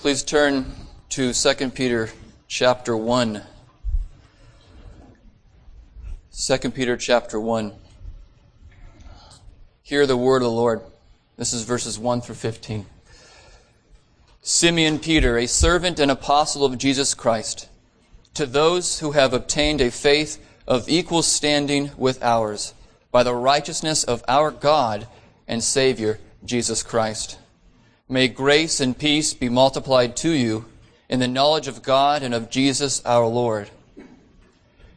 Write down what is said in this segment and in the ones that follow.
Please turn to 2 Peter chapter 1. 2 Peter chapter 1. Hear the word of the Lord. This is verses 1 through 15. Simeon Peter, a servant and apostle of Jesus Christ, to those who have obtained a faith of equal standing with ours, by the righteousness of our God and Savior, Jesus Christ. May grace and peace be multiplied to you in the knowledge of God and of Jesus our Lord.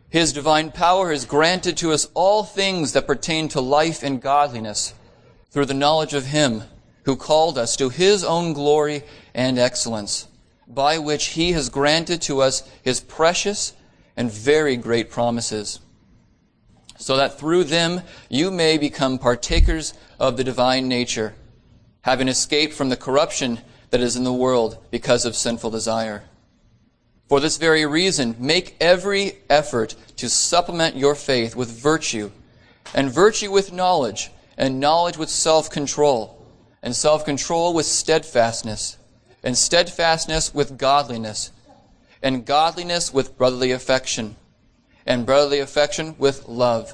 His divine power has granted to us all things that pertain to life and godliness through the knowledge of Him who called us to His own glory and excellence, by which He has granted to us His precious and very great promises, so that through them you may become partakers of the divine nature having escaped from the corruption that is in the world because of sinful desire. For this very reason, make every effort to supplement your faith with virtue, and virtue with knowledge, and knowledge with self-control, and self-control with steadfastness, and steadfastness with godliness, and godliness with brotherly affection, and brotherly affection with love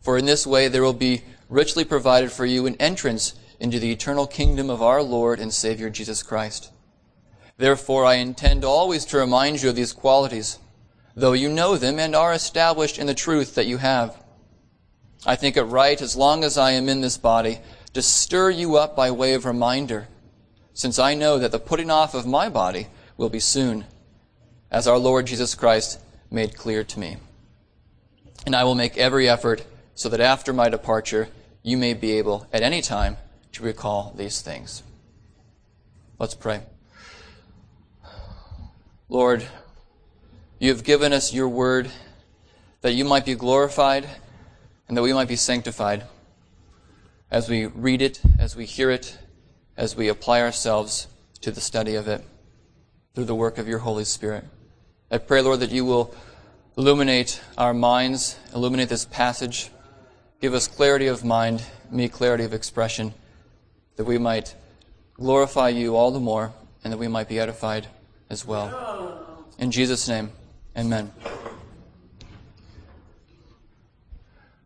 For in this way there will be richly provided for you an entrance into the eternal kingdom of our Lord and Savior Jesus Christ. Therefore I intend always to remind you of these qualities, though you know them and are established in the truth that you have. I think it right, as long as I am in this body, to stir you up by way of reminder, since I know that the putting off of my body will be soon, as our Lord Jesus Christ made clear to me. And I will make every effort so that after my departure, you may be able at any time to recall these things. Let's pray. Lord, you have given us your word that you might be glorified and that we might be sanctified as we read it, as we hear it, as we apply ourselves to the study of it through the work of your Holy Spirit. I pray, Lord, that you will illuminate our minds, illuminate this passage Give us clarity of mind, me clarity of expression, that we might glorify you all the more and that we might be edified as well. In Jesus' name, amen.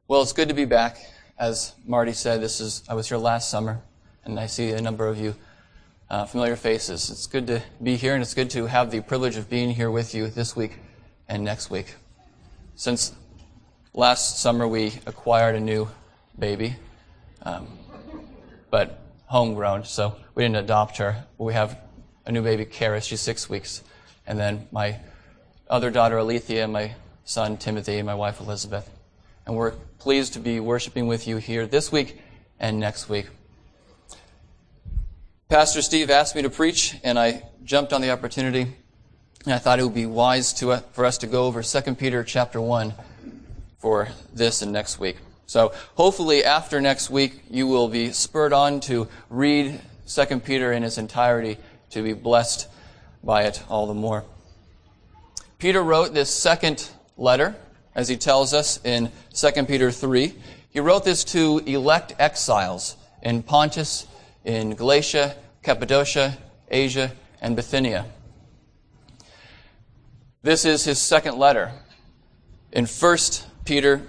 Well, it's good to be back. As Marty said, this is I was here last summer, and I see a number of you uh, familiar faces. It's good to be here, and it's good to have the privilege of being here with you this week and next week. Since last summer we acquired a new baby, um, but homegrown, so we didn't adopt her. We have a new baby, Karis. She's six weeks. And then my other daughter, Alethea, my son, Timothy, and my wife, Elizabeth. And we're pleased to be worshiping with you here this week and next week. Pastor Steve asked me to preach, and I jumped on the opportunity. And I thought it would be wise to, for us to go over 2 Peter chapter 1 for this and next week. So hopefully after next week, you will be spurred on to read 2 Peter in its entirety to be blessed by it all the more. Peter wrote this second letter, as he tells us in 2 Peter 3. He wrote this to elect exiles in Pontus, in Galatia, Cappadocia, Asia, and Bithynia. This is his second letter. In 1 Peter,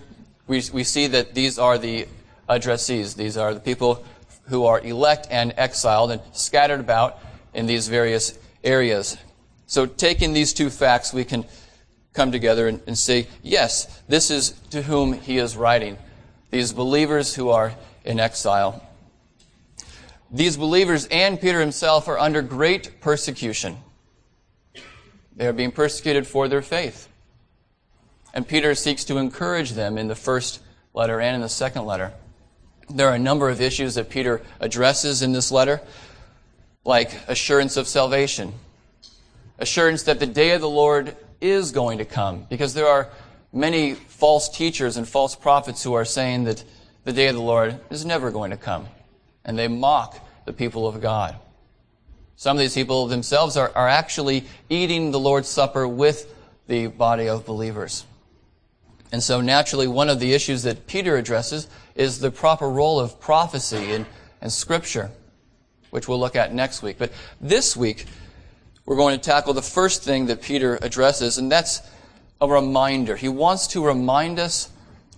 we, we see that these are the addressees. These are the people who are elect and exiled and scattered about in these various areas. So, taking these two facts, we can come together and, and say, yes, this is to whom he is writing. These believers who are in exile. These believers and Peter himself are under great persecution. They are being persecuted for their faith. And Peter seeks to encourage them in the first letter and in the second letter. There are a number of issues that Peter addresses in this letter, like assurance of salvation, assurance that the day of the Lord is going to come because there are many false teachers and false prophets who are saying that the day of the Lord is never going to come. And they mock the people of God. Some of these people themselves are, are actually eating the Lord's Supper with the body of believers. And so naturally, one of the issues that Peter addresses is the proper role of prophecy and, and scripture, which we'll look at next week. But this week, we're going to tackle the first thing that Peter addresses, and that's a reminder. He wants to remind us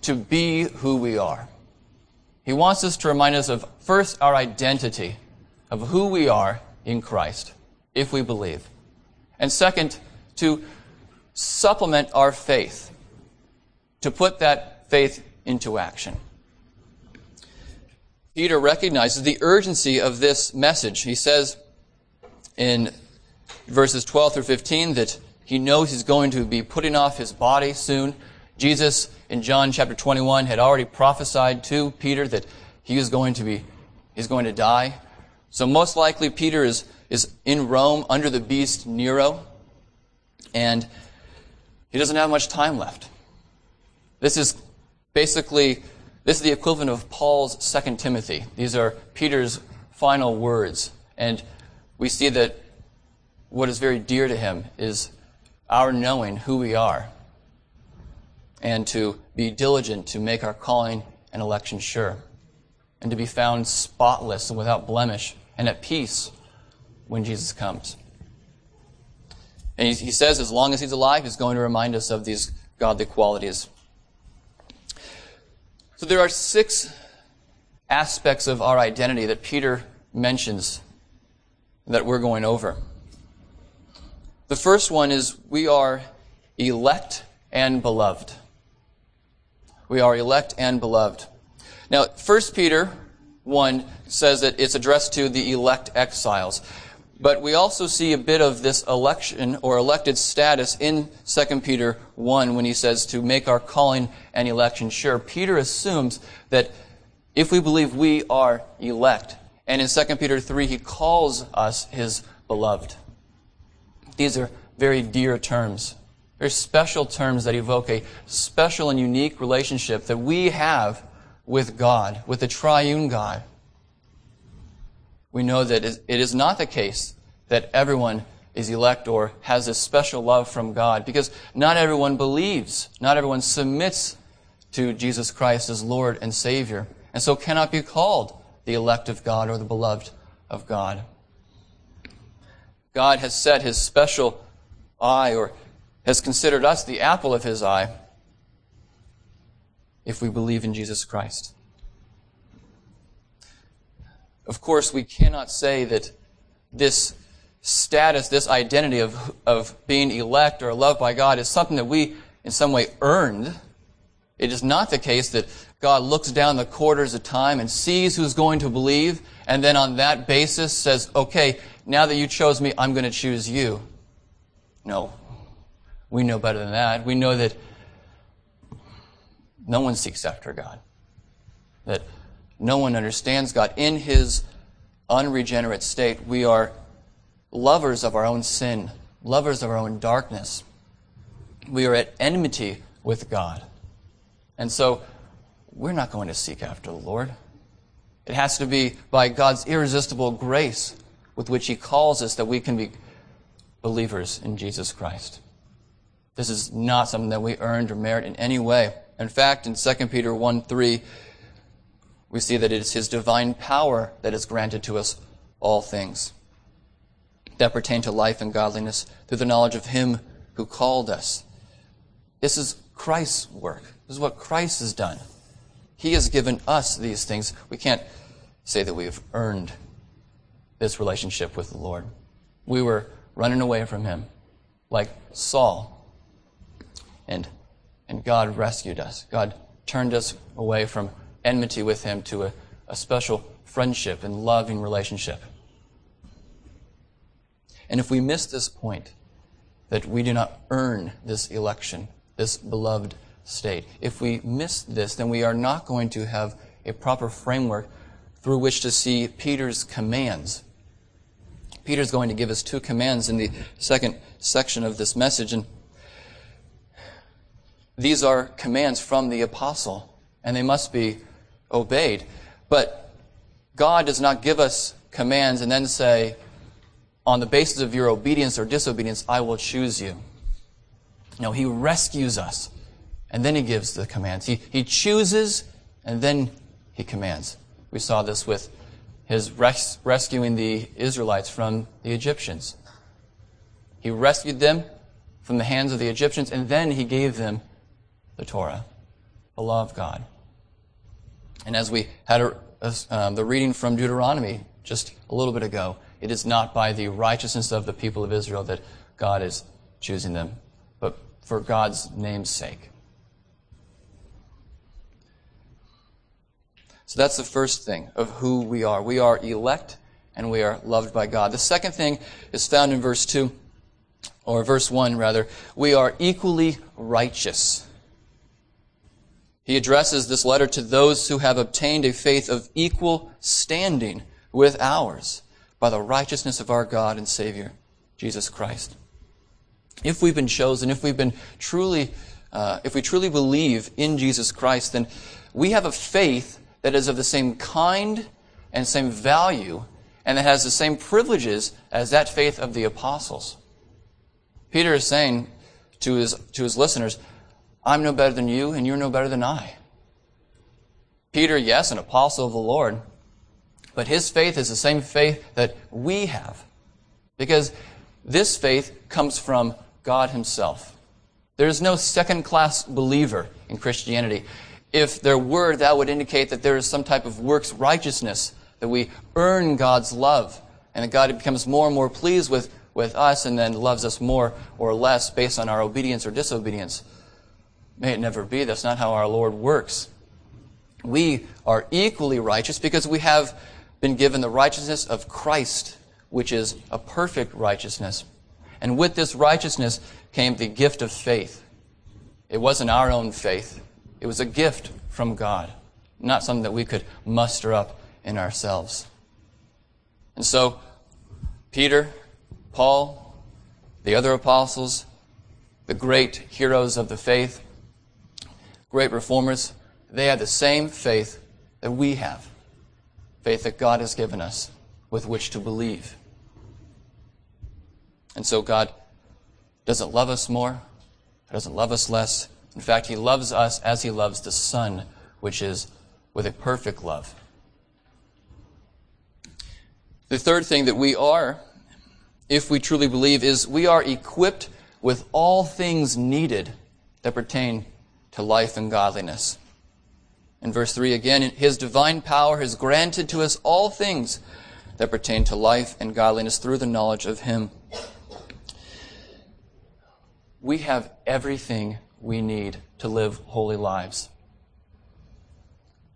to be who we are. He wants us to remind us of first our identity, of who we are in Christ, if we believe. And second, to supplement our faith, to put that faith into action. Peter recognizes the urgency of this message. He says in verses 12 through 15 that he knows he's going to be putting off his body soon. Jesus in John chapter 21 had already prophesied to Peter that he was going to be he's going to die. So most likely Peter is is in Rome under the beast Nero and he doesn't have much time left. This is basically this is the equivalent of Paul's second Timothy. These are Peter's final words and we see that what is very dear to him is our knowing who we are and to be diligent to make our calling and election sure and to be found spotless and without blemish and at peace when Jesus comes. And he, he says as long as he's alive, he's going to remind us of these godly qualities. So there are six aspects of our identity that Peter mentions that we're going over. The first one is we are elect and beloved. We are elect and beloved. Now, 1 Peter 1 says that it's addressed to the elect exiles. But we also see a bit of this election or elected status in 2 Peter 1 when he says to make our calling and election sure. Peter assumes that if we believe we are elect, and in 2 Peter 3 he calls us his beloved. These are very dear terms, very special terms that evoke a special and unique relationship that we have with God, with the triune God. We know that it is not the case that everyone is elect or has a special love from God because not everyone believes, not everyone submits to Jesus Christ as Lord and Savior, and so cannot be called the elect of God or the beloved of God. God has set his special eye or has considered us the apple of his eye if we believe in Jesus Christ. Of course, we cannot say that this status, this identity of, of being elect or loved by God is something that we in some way earned. It is not the case that God looks down the quarters of time and sees who's going to believe, and then on that basis says, okay, now that you chose me, I'm going to choose you. No. We know better than that. We know that no one seeks after God. That no one understands God. In his unregenerate state, we are lovers of our own sin, lovers of our own darkness. We are at enmity with God. And so, we're not going to seek after the Lord. It has to be by God's irresistible grace with which He calls us that we can be believers in Jesus Christ. This is not something that we earned or merit in any way. In fact, in 2 Peter 1 3, we see that it is His divine power that has granted to us all things that pertain to life and godliness through the knowledge of Him who called us. This is Christ's work. This is what Christ has done. He has given us these things. We can't say that we have earned this relationship with the Lord. We were running away from him, like Saul. And, and God rescued us. God turned us away from enmity with him to a, a special friendship and loving relationship. And if we miss this point, that we do not earn this election, this beloved state, if we miss this, then we are not going to have a proper framework through which to see Peter's commands Peter's going to give us two commands in the second section of this message. And these are commands from the apostle, and they must be obeyed. But God does not give us commands and then say, on the basis of your obedience or disobedience, I will choose you. No, He rescues us, and then He gives the commands. He, he chooses, and then He commands. We saw this with His res- rescuing the Israelites from the Egyptians. He rescued them from the hands of the Egyptians, and then He gave them the Torah, the law of God. And as we had a, um, the reading from Deuteronomy just a little bit ago, it is not by the righteousness of the people of Israel that God is choosing them, but for God's name's sake. So that's the first thing of who we are. We are elect and we are loved by God. The second thing is found in verse 2, or verse 1 rather. We are equally righteous. He addresses this letter to those who have obtained a faith of equal standing with ours by the righteousness of our God and Savior, Jesus Christ. If we've been chosen, if we've been truly, uh, if we truly believe in Jesus Christ, then we have a faith that is of the same kind and same value and that has the same privileges as that faith of the apostles. Peter is saying to his, to his listeners, I'm no better than you, and you're no better than I. Peter, yes, an apostle of the Lord, but his faith is the same faith that we have. Because this faith comes from God himself. There is no second class believer in Christianity. If there were, that would indicate that there is some type of works righteousness, that we earn God's love, and that God becomes more and more pleased with, with us and then loves us more or less based on our obedience or disobedience. May it never be. That's not how our Lord works. We are equally righteous because we have been given the righteousness of Christ, which is a perfect righteousness. And with this righteousness came the gift of faith. It wasn't our own faith. It was a gift from God, not something that we could muster up in ourselves. And so, Peter, Paul, the other apostles, the great heroes of the faith, great reformers, they had the same faith that we have. Faith that God has given us with which to believe. And so God doesn't love us more, doesn't love us less. In fact, He loves us as He loves the Son, which is with a perfect love. The third thing that we are, if we truly believe, is we are equipped with all things needed that pertain to life and godliness. In verse 3 again, His divine power has granted to us all things that pertain to life and godliness through the knowledge of Him. We have everything we need to live holy lives.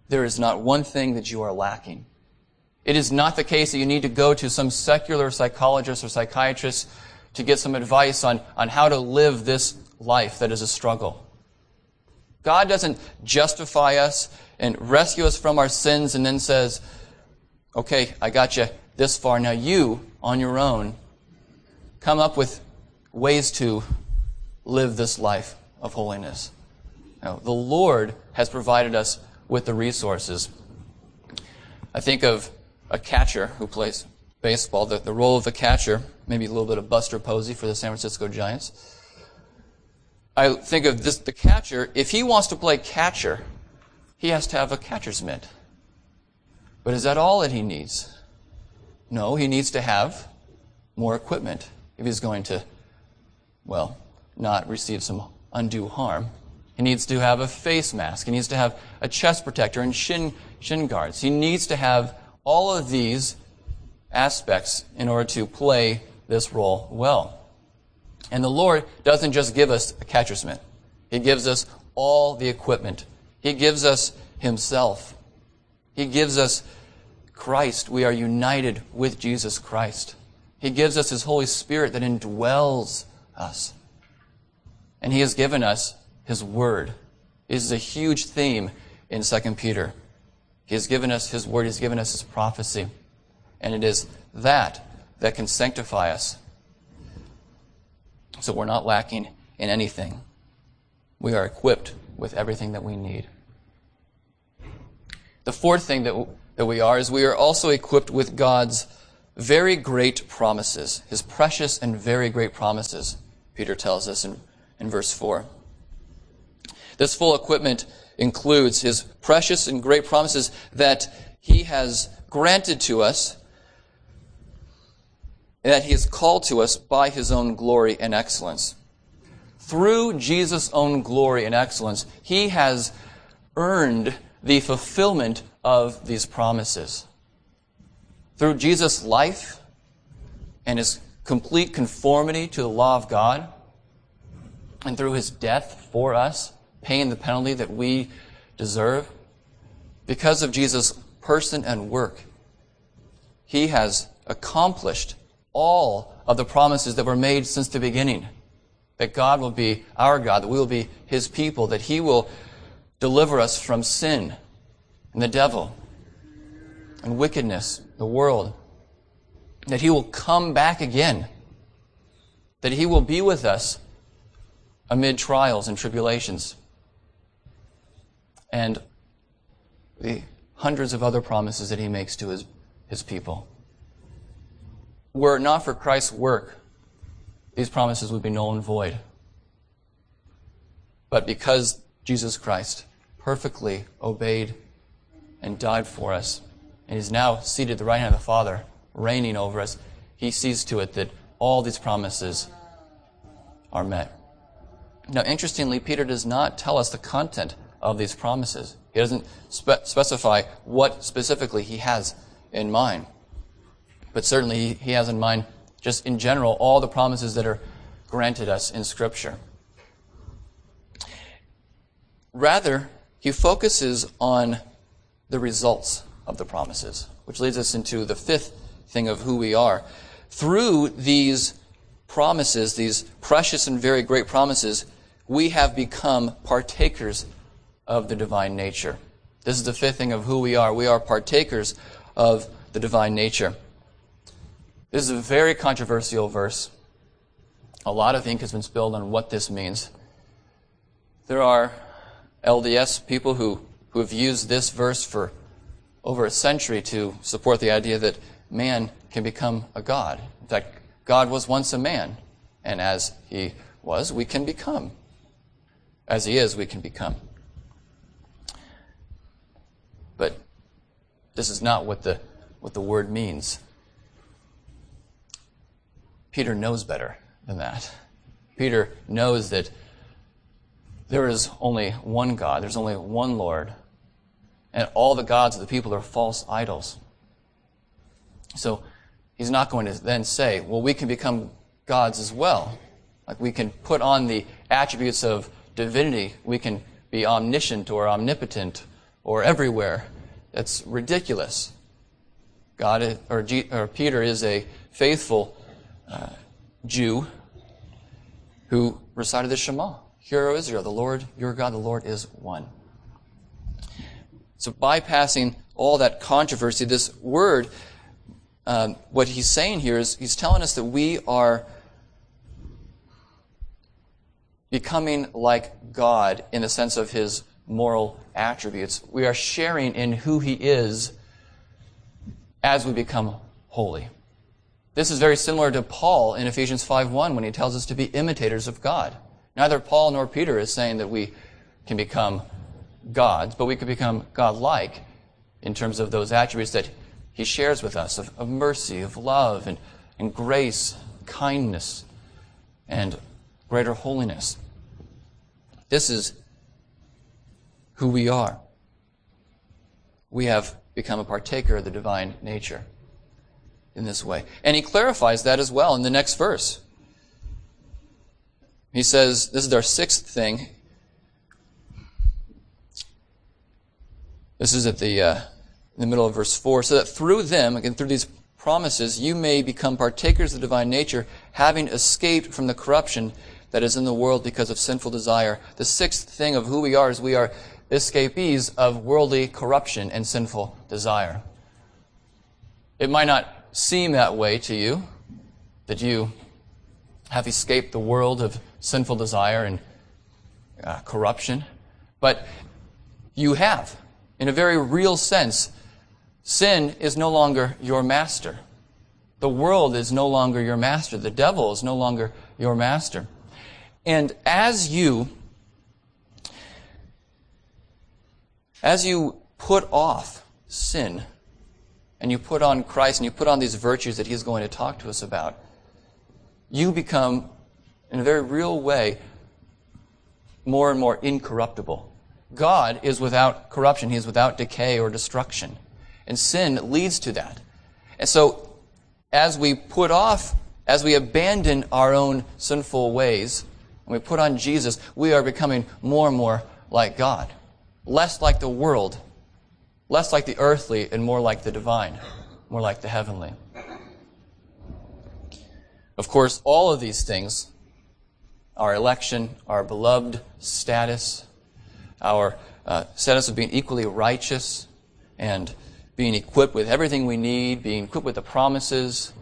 There is not one thing that you are lacking. It is not the case that you need to go to some secular psychologist or psychiatrist to get some advice on, on how to live this life that is a struggle. God doesn't justify us and rescue us from our sins and then says, okay, I got you this far. Now you, on your own, come up with ways to live this life of holiness. Now, the Lord has provided us with the resources. I think of a catcher who plays baseball, the, the role of the catcher, maybe a little bit of Buster Posey for the San Francisco Giants. I think of this, the catcher, if he wants to play catcher, he has to have a catcher's mitt. But is that all that he needs? No, he needs to have more equipment if he's going to, well, not receive some undue harm. He needs to have a face mask. He needs to have a chest protector and shin, shin guards. He needs to have all of these aspects in order to play this role well. And the Lord doesn't just give us a catcher's mitt. He gives us all the equipment. He gives us Himself. He gives us Christ. We are united with Jesus Christ. He gives us His Holy Spirit that indwells us. And He has given us His Word. This is a huge theme in 2 Peter. He has given us His Word. He's given us His prophecy. And it is that that can sanctify us. So we're not lacking in anything. We are equipped with everything that we need. The fourth thing that, that we are is we are also equipped with God's very great promises, his precious and very great promises, Peter tells us in, in verse 4. This full equipment includes his precious and great promises that he has granted to us, that he has called to us by his own glory and excellence. Through Jesus' own glory and excellence, he has earned the fulfillment of these promises. Through Jesus' life and his complete conformity to the law of God, and through his death for us, paying the penalty that we deserve, because of Jesus' person and work, he has accomplished all of the promises that were made since the beginning. That God will be our God, that we will be his people, that he will deliver us from sin and the devil and wickedness, the world, that he will come back again, that he will be with us amid trials and tribulations, and the hundreds of other promises that he makes to his, his people. Were it not for Christ's work, these promises would be null and void. But because Jesus Christ perfectly obeyed and died for us, and is now seated at the right hand of the Father, reigning over us, he sees to it that all these promises are met. Now, interestingly, Peter does not tell us the content of these promises. He doesn't spe- specify what specifically he has in mind. But certainly, he has in mind, just in general, all the promises that are granted us in Scripture. Rather, he focuses on the results of the promises, which leads us into the fifth thing of who we are. Through these promises, these precious and very great promises, we have become partakers of the divine nature. This is the fifth thing of who we are. We are partakers of the divine nature. This is a very controversial verse. A lot of ink has been spilled on what this means. There are LDS people who who have used this verse for over a century to support the idea that man can become a God. In fact, God was once a man, and as he was, we can become. As he is, we can become. But this is not what the, what the word means. Peter knows better than that. Peter knows that there is only one God, there's only one Lord, and all the gods of the people are false idols. So he's not going to then say, well, we can become gods as well. Like we can put on the attributes of divinity. We can be omniscient or omnipotent or everywhere. That's ridiculous. God or, G, or, Peter is a faithful Jew who recited the Shema. Hear, O Israel, the Lord, your God, the Lord is one. So bypassing all that controversy, this word, um, what he's saying here is he's telling us that we are becoming like God in the sense of his moral attributes. We are sharing in who he is as we become holy. This is very similar to Paul in Ephesians 5:1 when he tells us to be imitators of God. Neither Paul nor Peter is saying that we can become gods, but we could become godlike in terms of those attributes that he shares with us of, of mercy, of love, and, and grace, kindness, and greater holiness. This is who we are. We have become a partaker of the divine nature in this way. And he clarifies that as well in the next verse. He says, this is our sixth thing. This is at the, uh, in the middle of verse 4. So that through them, again, through these promises, you may become partakers of the divine nature, having escaped from the corruption that is in the world because of sinful desire. The sixth thing of who we are is we are escapees of worldly corruption and sinful desire. It might not seem that way to you, that you have escaped the world of sinful desire and uh, corruption, but you have. In a very real sense, sin is no longer your master. The world is no longer your master. The devil is no longer your master. And as you as you put off sin and you put on Christ and you put on these virtues that he's going to talk to us about, you become, in a very real way, more and more incorruptible. God is without corruption. He is without decay or destruction. And sin leads to that. And so, as we put off, as we abandon our own sinful ways, and we put on Jesus, we are becoming more and more like God. Less like the world, less like the earthly, and more like the divine, more like the heavenly. Of course, all of these things our election, our beloved status, our uh, status of being equally righteous, and being equipped with everything we need, being equipped with the promises,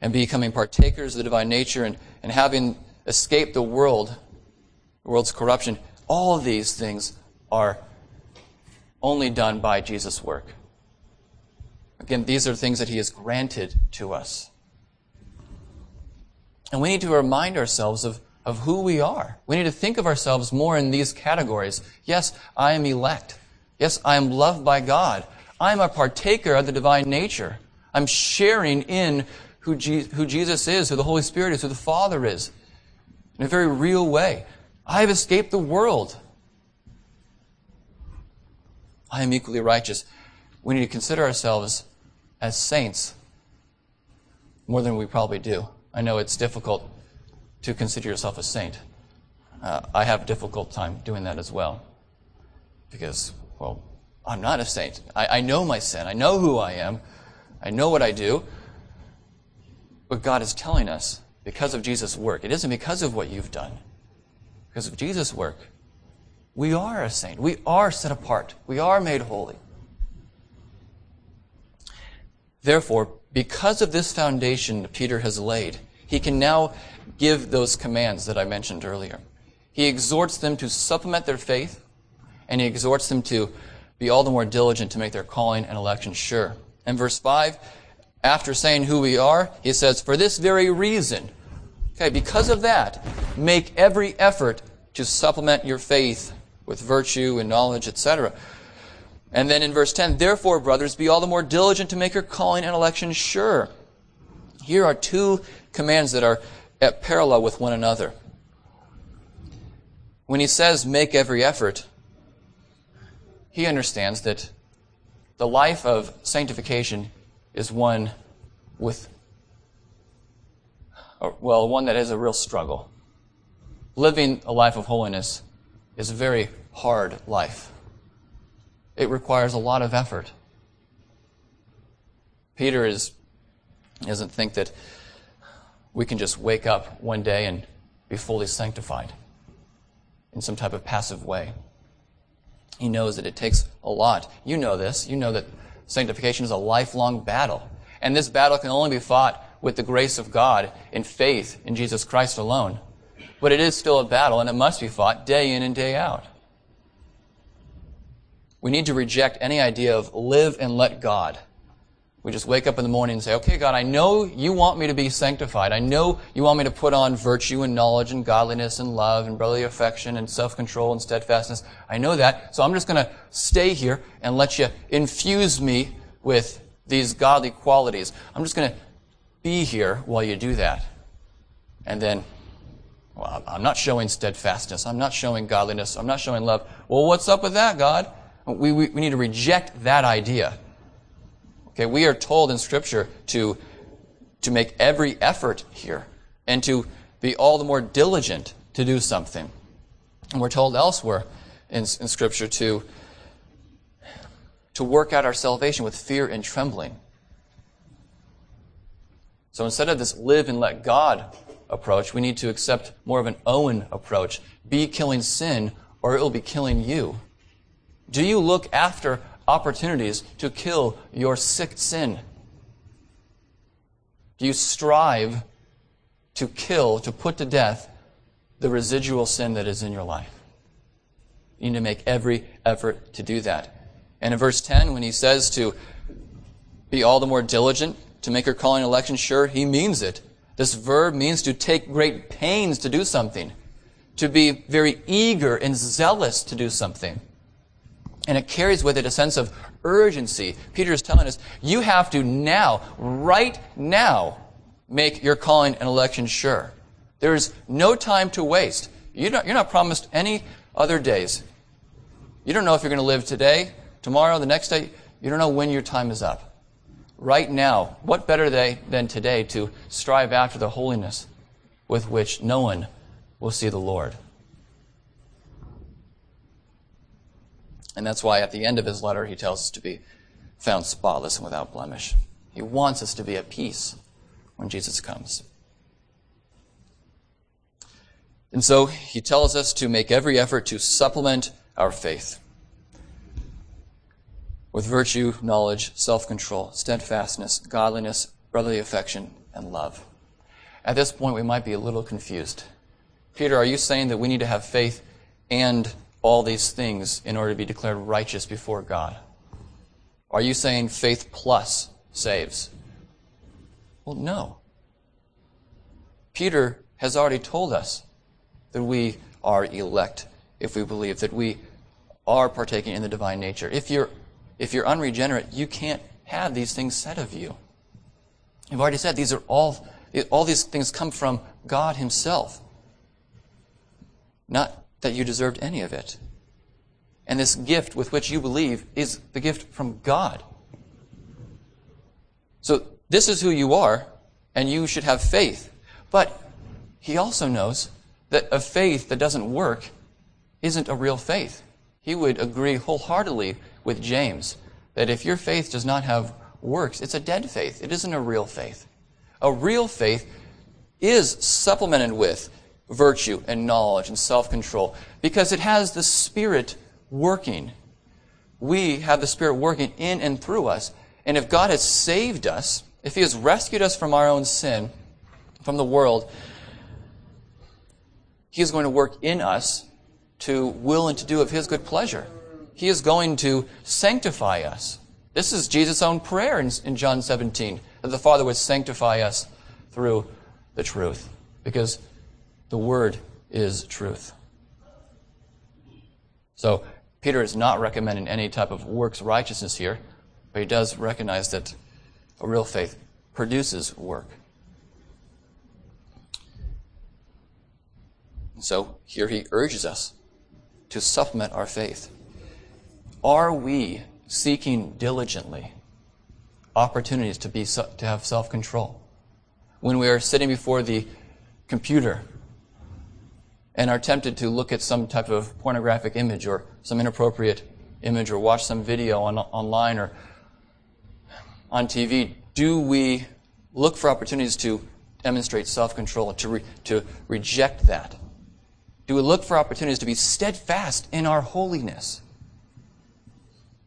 and becoming partakers of the divine nature, and, and having escaped the world, the world's corruption. All these things are only done by Jesus' work. Again, these are things that He has granted to us. And we need to remind ourselves of, of who we are. We need to think of ourselves more in these categories. Yes, I am elect. Yes, I am loved by God. I am a partaker of the divine nature. I'm sharing in who, Je- who Jesus is, who the Holy Spirit is, who the Father is, in a very real way. I have escaped the world. I am equally righteous. We need to consider ourselves as saints more than we probably do. I know it's difficult to consider yourself a saint. Uh, I have a difficult time doing that as well. Because, well, I'm not a saint. I, I know my sin. I know who I am. I know what I do. But God is telling us, because of Jesus' work, it isn't because of what you've done. Because of Jesus' work, we are a saint. We are set apart. We are made holy. Therefore, because of this foundation Peter has laid, he can now give those commands that I mentioned earlier. He exhorts them to supplement their faith, and he exhorts them to be all the more diligent to make their calling and election sure. In verse 5, after saying who we are, he says, For this very reason, okay, because of that, make every effort to supplement your faith with virtue and knowledge, etc. And then in verse 10, therefore, brothers, be all the more diligent to make your calling and election sure. Here are two commands that are at parallel with one another. When he says make every effort, he understands that the life of sanctification is one with, well, one that is a real struggle. Living a life of holiness is a very hard life. It requires a lot of effort. Peter is, doesn't think that we can just wake up one day and be fully sanctified in some type of passive way. He knows that it takes a lot. You know this. You know that sanctification is a lifelong battle. And this battle can only be fought with the grace of God in faith in Jesus Christ alone. But it is still a battle and it must be fought day in and day out. We need to reject any idea of live and let God. We just wake up in the morning and say, okay, God, I know you want me to be sanctified. I know you want me to put on virtue and knowledge and godliness and love and brotherly affection and self-control and steadfastness. I know that. So I'm just going to stay here and let you infuse me with these godly qualities. I'm just going to be here while you do that. And then, well, I'm not showing steadfastness. I'm not showing godliness. I'm not showing love. Well, what's up with that, God? We, we, we need to reject that idea. Okay, we are told in Scripture to, to make every effort here and to be all the more diligent to do something. And we're told elsewhere in, in Scripture to, to work out our salvation with fear and trembling. So instead of this live and let God approach, we need to accept more of an Owen approach. Be killing sin, or it will be killing you. Do you look after opportunities to kill your sick sin? Do you strive to kill, to put to death the residual sin that is in your life. You need to make every effort to do that. And in verse 10, when he says to be all the more diligent to make your calling and election sure, he means it. This verb means to take great pains to do something, to be very eager and zealous to do something. And it carries with it a sense of urgency. Peter is telling us, you have to now, right now, make your calling and election sure. There is no time to waste. Not, you're not promised any other days. You don't know if you're going to live today, tomorrow, the next day. You don't know when your time is up. Right now, what better day than today to strive after the holiness with which no one will see the Lord? And that's why at the end of his letter, he tells us to be found spotless and without blemish. He wants us to be at peace when Jesus comes. And so he tells us to make every effort to supplement our faith with virtue, knowledge, self control, steadfastness, godliness, brotherly affection, and love. At this point, we might be a little confused. Peter, are you saying that we need to have faith and all these things in order to be declared righteous before God? Are you saying faith plus saves? Well, no. Peter has already told us that we are elect if we believe that we are partaking in the divine nature. If you're, if you're unregenerate, you can't have these things said of you. I've already said these are all, all these things come from God Himself. Not that you deserved any of it. And this gift with which you believe is the gift from God. So this is who you are, and you should have faith. But He also knows that a faith that doesn't work isn't a real faith. He would agree wholeheartedly with James that if your faith does not have works, it's a dead faith. It isn't a real faith. A real faith is supplemented with virtue and knowledge and self control because it has the Spirit working. We have the Spirit working in and through us. And if God has saved us, if He has rescued us from our own sin, from the world, he is going to work in us to will and to do of His good pleasure. He is going to sanctify us. This is Jesus' own prayer in, in John 17, that the Father would sanctify us through the truth, because the Word is truth. So, Peter is not recommending any type of works righteousness here, but he does recognize that a real faith produces work. So here he urges us to supplement our faith. Are we seeking diligently opportunities to, be, to have self control? When we are sitting before the computer and are tempted to look at some type of pornographic image or some inappropriate image or watch some video on, online or on TV, do we look for opportunities to demonstrate self control, to, re, to reject that? Do we look for opportunities to be steadfast in our holiness?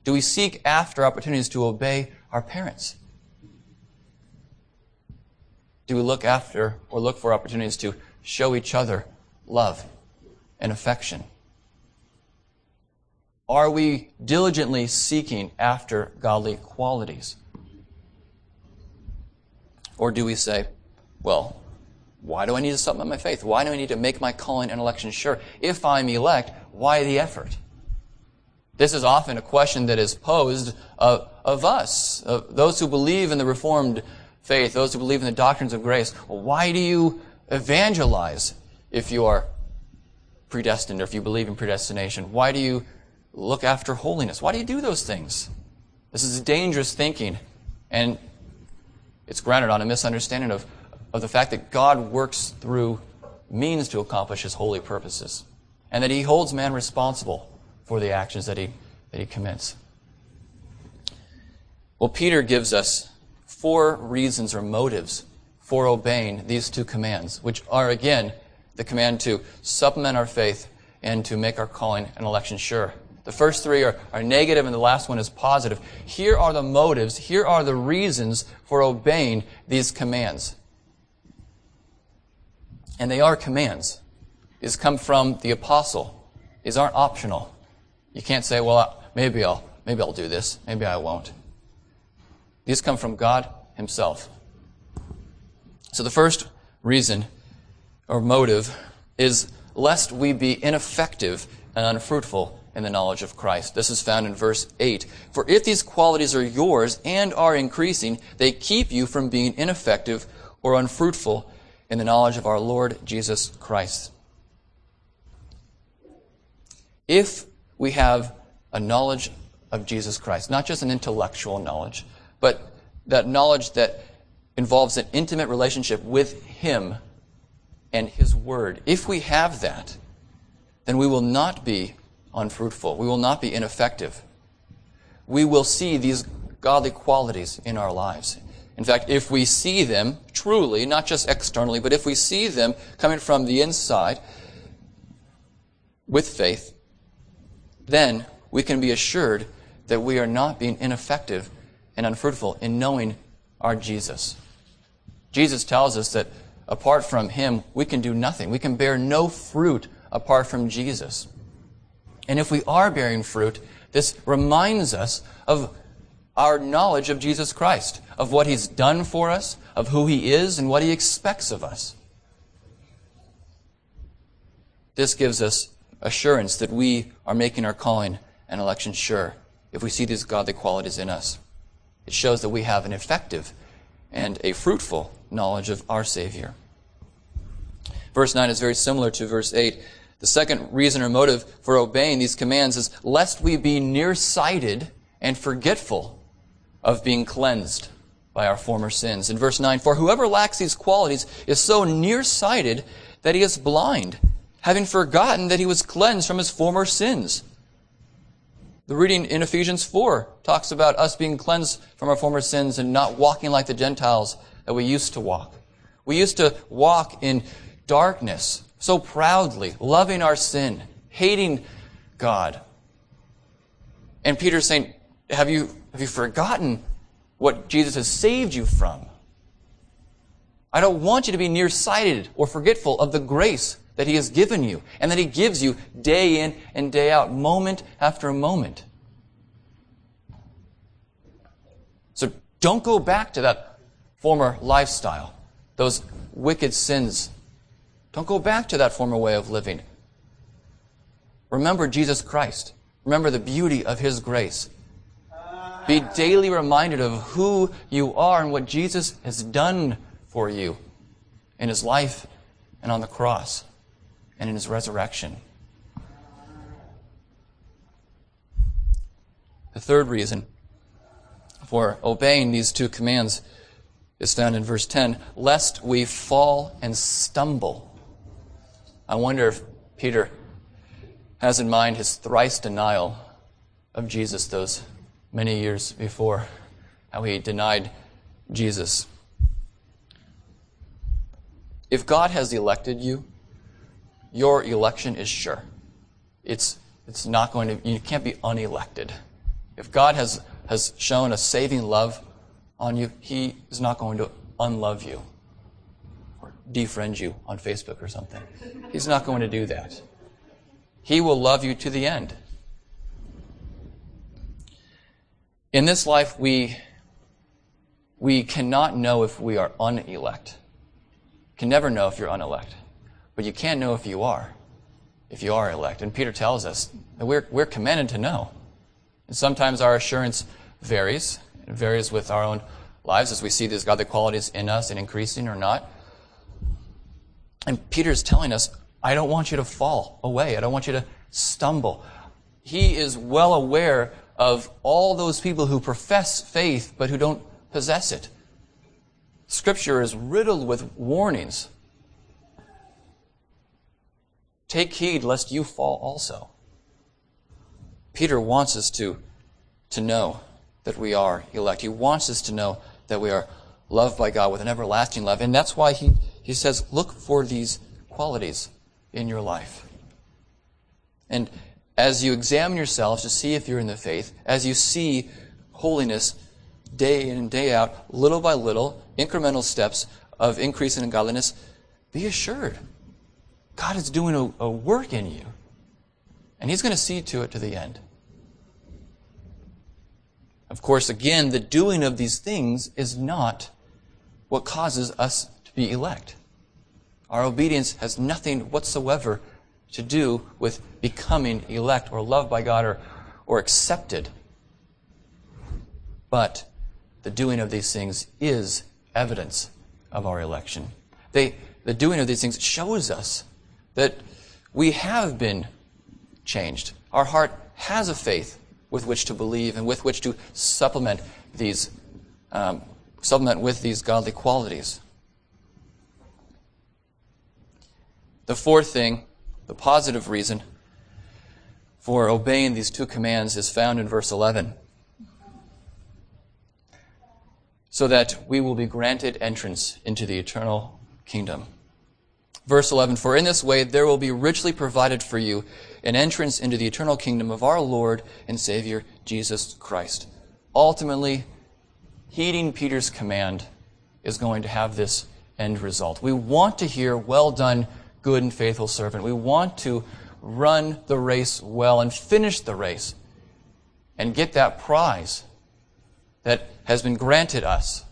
Do we seek after opportunities to obey our parents? Do we look after or look for opportunities to show each other love and affection? Are we diligently seeking after godly qualities? Or do we say, well, why do I need to supplement my faith? Why do I need to make my calling and election sure? If I'm elect, why the effort? This is often a question that is posed of, of us, of those who believe in the Reformed faith, those who believe in the doctrines of grace. Well, why do you evangelize if you are predestined or if you believe in predestination? Why do you look after holiness? Why do you do those things? This is dangerous thinking, and it's grounded on a misunderstanding of of the fact that God works through means to accomplish his holy purposes, and that he holds man responsible for the actions that he, that he commits. Well, Peter gives us four reasons or motives for obeying these two commands, which are, again, the command to supplement our faith and to make our calling and election sure. The first three are, are negative and the last one is positive. Here are the motives, here are the reasons for obeying these commands. And they are commands. These come from the apostle. These aren't optional. You can't say, well, maybe I'll, maybe I'll do this. Maybe I won't. These come from God himself. So the first reason or motive is lest we be ineffective and unfruitful in the knowledge of Christ. This is found in verse 8. For if these qualities are yours and are increasing, they keep you from being ineffective or unfruitful in the knowledge of our Lord Jesus Christ. If we have a knowledge of Jesus Christ, not just an intellectual knowledge, but that knowledge that involves an intimate relationship with Him and His Word. If we have that, then we will not be unfruitful. We will not be ineffective. We will see these godly qualities in our lives. In fact, if we see them truly, not just externally, but if we see them coming from the inside with faith, then we can be assured that we are not being ineffective and unfruitful in knowing our Jesus. Jesus tells us that apart from Him, we can do nothing. We can bear no fruit apart from Jesus. And if we are bearing fruit, this reminds us of our knowledge of Jesus Christ, of what He's done for us, of who He is, and what He expects of us. This gives us assurance that we are making our calling and election sure if we see these godly qualities in us. It shows that we have an effective and a fruitful knowledge of our Savior. Verse 9 is very similar to verse 8. The second reason or motive for obeying these commands is lest we be nearsighted and forgetful of being cleansed by our former sins. In verse 9, for whoever lacks these qualities is so nearsighted that he is blind, having forgotten that he was cleansed from his former sins. The reading in Ephesians 4 talks about us being cleansed from our former sins and not walking like the Gentiles that we used to walk. We used to walk in darkness so proudly, loving our sin, hating God. And Peter's saying, have you, have you forgotten what Jesus has saved you from? I don't want you to be nearsighted or forgetful of the grace that He has given you and that He gives you day in and day out, moment after moment. So don't go back to that former lifestyle, those wicked sins. Don't go back to that former way of living. Remember Jesus Christ. Remember the beauty of His grace. Be daily reminded of who you are and what Jesus has done for you in His life and on the cross and in his resurrection. The third reason for obeying these two commands is found in verse 10 lest we fall and stumble. I wonder if Peter has in mind his thrice denial of Jesus those many years before, how he denied Jesus. If God has elected you, your election is sure. It's, it's not going to, you can't be unelected. If God has, has shown a saving love on you, He is not going to unlove you or defriend you on Facebook or something. He's not going to do that. He will love you to the end. In this life, we, we cannot know if we are unelect. Can never know if you're unelect. But you can't know if you are, if you are elect. And Peter tells us that we're, we're commanded to know. And sometimes our assurance varies. It varies with our own lives as we see these godly qualities in us and increasing or not. And Peter's telling us, I don't want you to fall away. I don't want you to stumble. He is well aware of all those people who profess faith but who don't possess it. Scripture is riddled with warnings Take heed lest you fall also. Peter wants us to, to know that we are elect. He wants us to know that we are loved by God with an everlasting love. And that's why he, he says, look for these qualities in your life. And as you examine yourselves to see if you're in the faith, as you see holiness day in and day out, little by little, incremental steps of increasing in godliness, be assured. God is doing a, a work in you, and He's going to see to it to the end. Of course, again, the doing of these things is not what causes us to be elect. Our obedience has nothing whatsoever to do with becoming elect or loved by God or, or accepted. But the doing of these things is evidence of our election. They, the doing of these things shows us that we have been changed. Our heart has a faith with which to believe and with which to supplement these, um, supplement with these godly qualities. The fourth thing, the positive reason for obeying these two commands is found in verse 11. So that we will be granted entrance into the eternal kingdom. Verse 11 For in this way there will be richly provided for you an entrance into the eternal kingdom of our Lord and Savior, Jesus Christ. Ultimately, heeding Peter's command is going to have this end result. We want to hear, Well done, good and faithful servant. We want to run the race well and finish the race and get that prize that has been granted us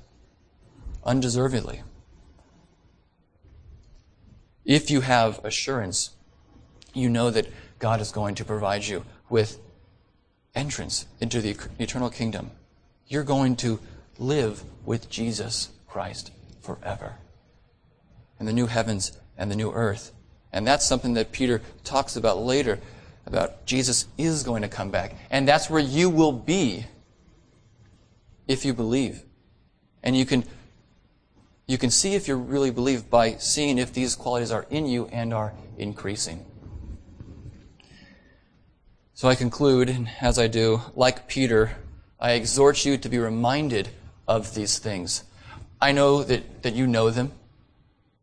undeservedly. If you have assurance, you know that God is going to provide you with entrance into the eternal kingdom. You're going to live with Jesus Christ forever. In the new heavens and the new earth. And that's something that Peter talks about later about Jesus is going to come back. And that's where you will be if you believe. And you can you can see if you really believe by seeing if these qualities are in you and are increasing. So I conclude, and as I do, like Peter, I exhort you to be reminded of these things. I know that, that you know them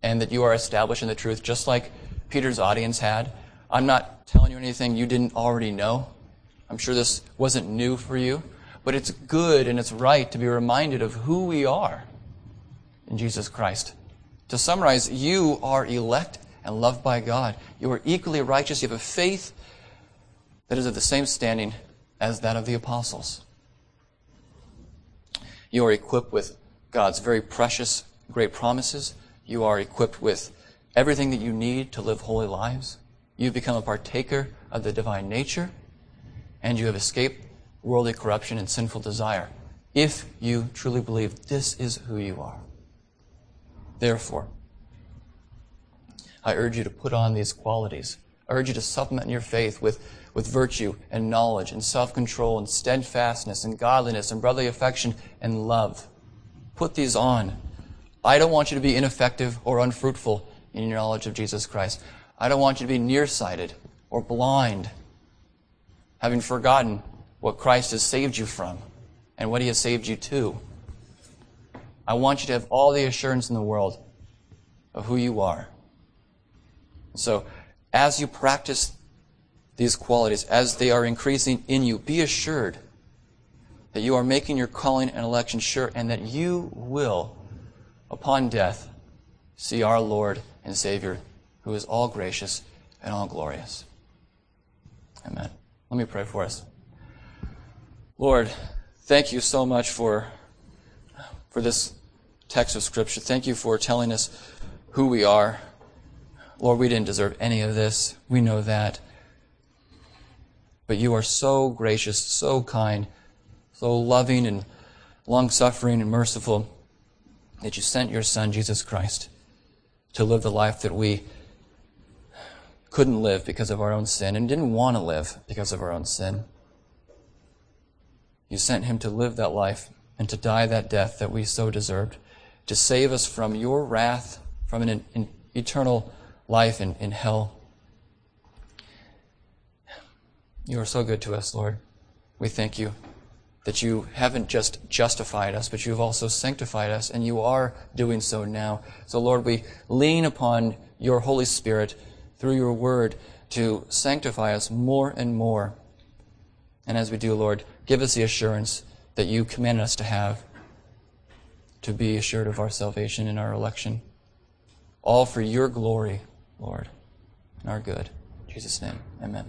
and that you are established in the truth, just like Peter's audience had. I'm not telling you anything you didn't already know. I'm sure this wasn't new for you, but it's good and it's right to be reminded of who we are in Jesus Christ. To summarize, you are elect and loved by God. You are equally righteous. You have a faith that is of the same standing as that of the apostles. You are equipped with God's very precious, great promises. You are equipped with everything that you need to live holy lives. You've become a partaker of the divine nature, and you have escaped worldly corruption and sinful desire. If you truly believe this is who you are. Therefore, I urge you to put on these qualities. I urge you to supplement your faith with, with virtue and knowledge and self control and steadfastness and godliness and brotherly affection and love. Put these on I don't want you to be ineffective or unfruitful in your knowledge of Jesus Christ. I don't want you to be nearsighted or blind, having forgotten what Christ has saved you from and what he has saved you to. I want you to have all the assurance in the world of who you are. So, as you practice these qualities, as they are increasing in you, be assured that you are making your calling and election sure and that you will upon death, see our Lord and Savior, who is all gracious and all glorious. Amen. Let me pray for us. Lord, thank you so much for, for this text of Scripture. Thank you for telling us who we are. Lord, we didn't deserve any of this. We know that. But you are so gracious, so kind, so loving and long suffering and merciful that you sent your Son, Jesus Christ, to live the life that we couldn't live because of our own sin and didn't want to live because of our own sin. You sent him to live that life and to die that death that we so deserved, to save us from your wrath, from an, an eternal life in, in hell. You are so good to us, Lord. We thank you that you haven't just justified us, but you've also sanctified us, and you are doing so now. So, Lord, we lean upon your Holy Spirit through your word to sanctify us more and more. And as we do, Lord, give us the assurance that you command us to have to be assured of our salvation and our election. all for your glory, Lord, and our good. In Jesus' name, amen.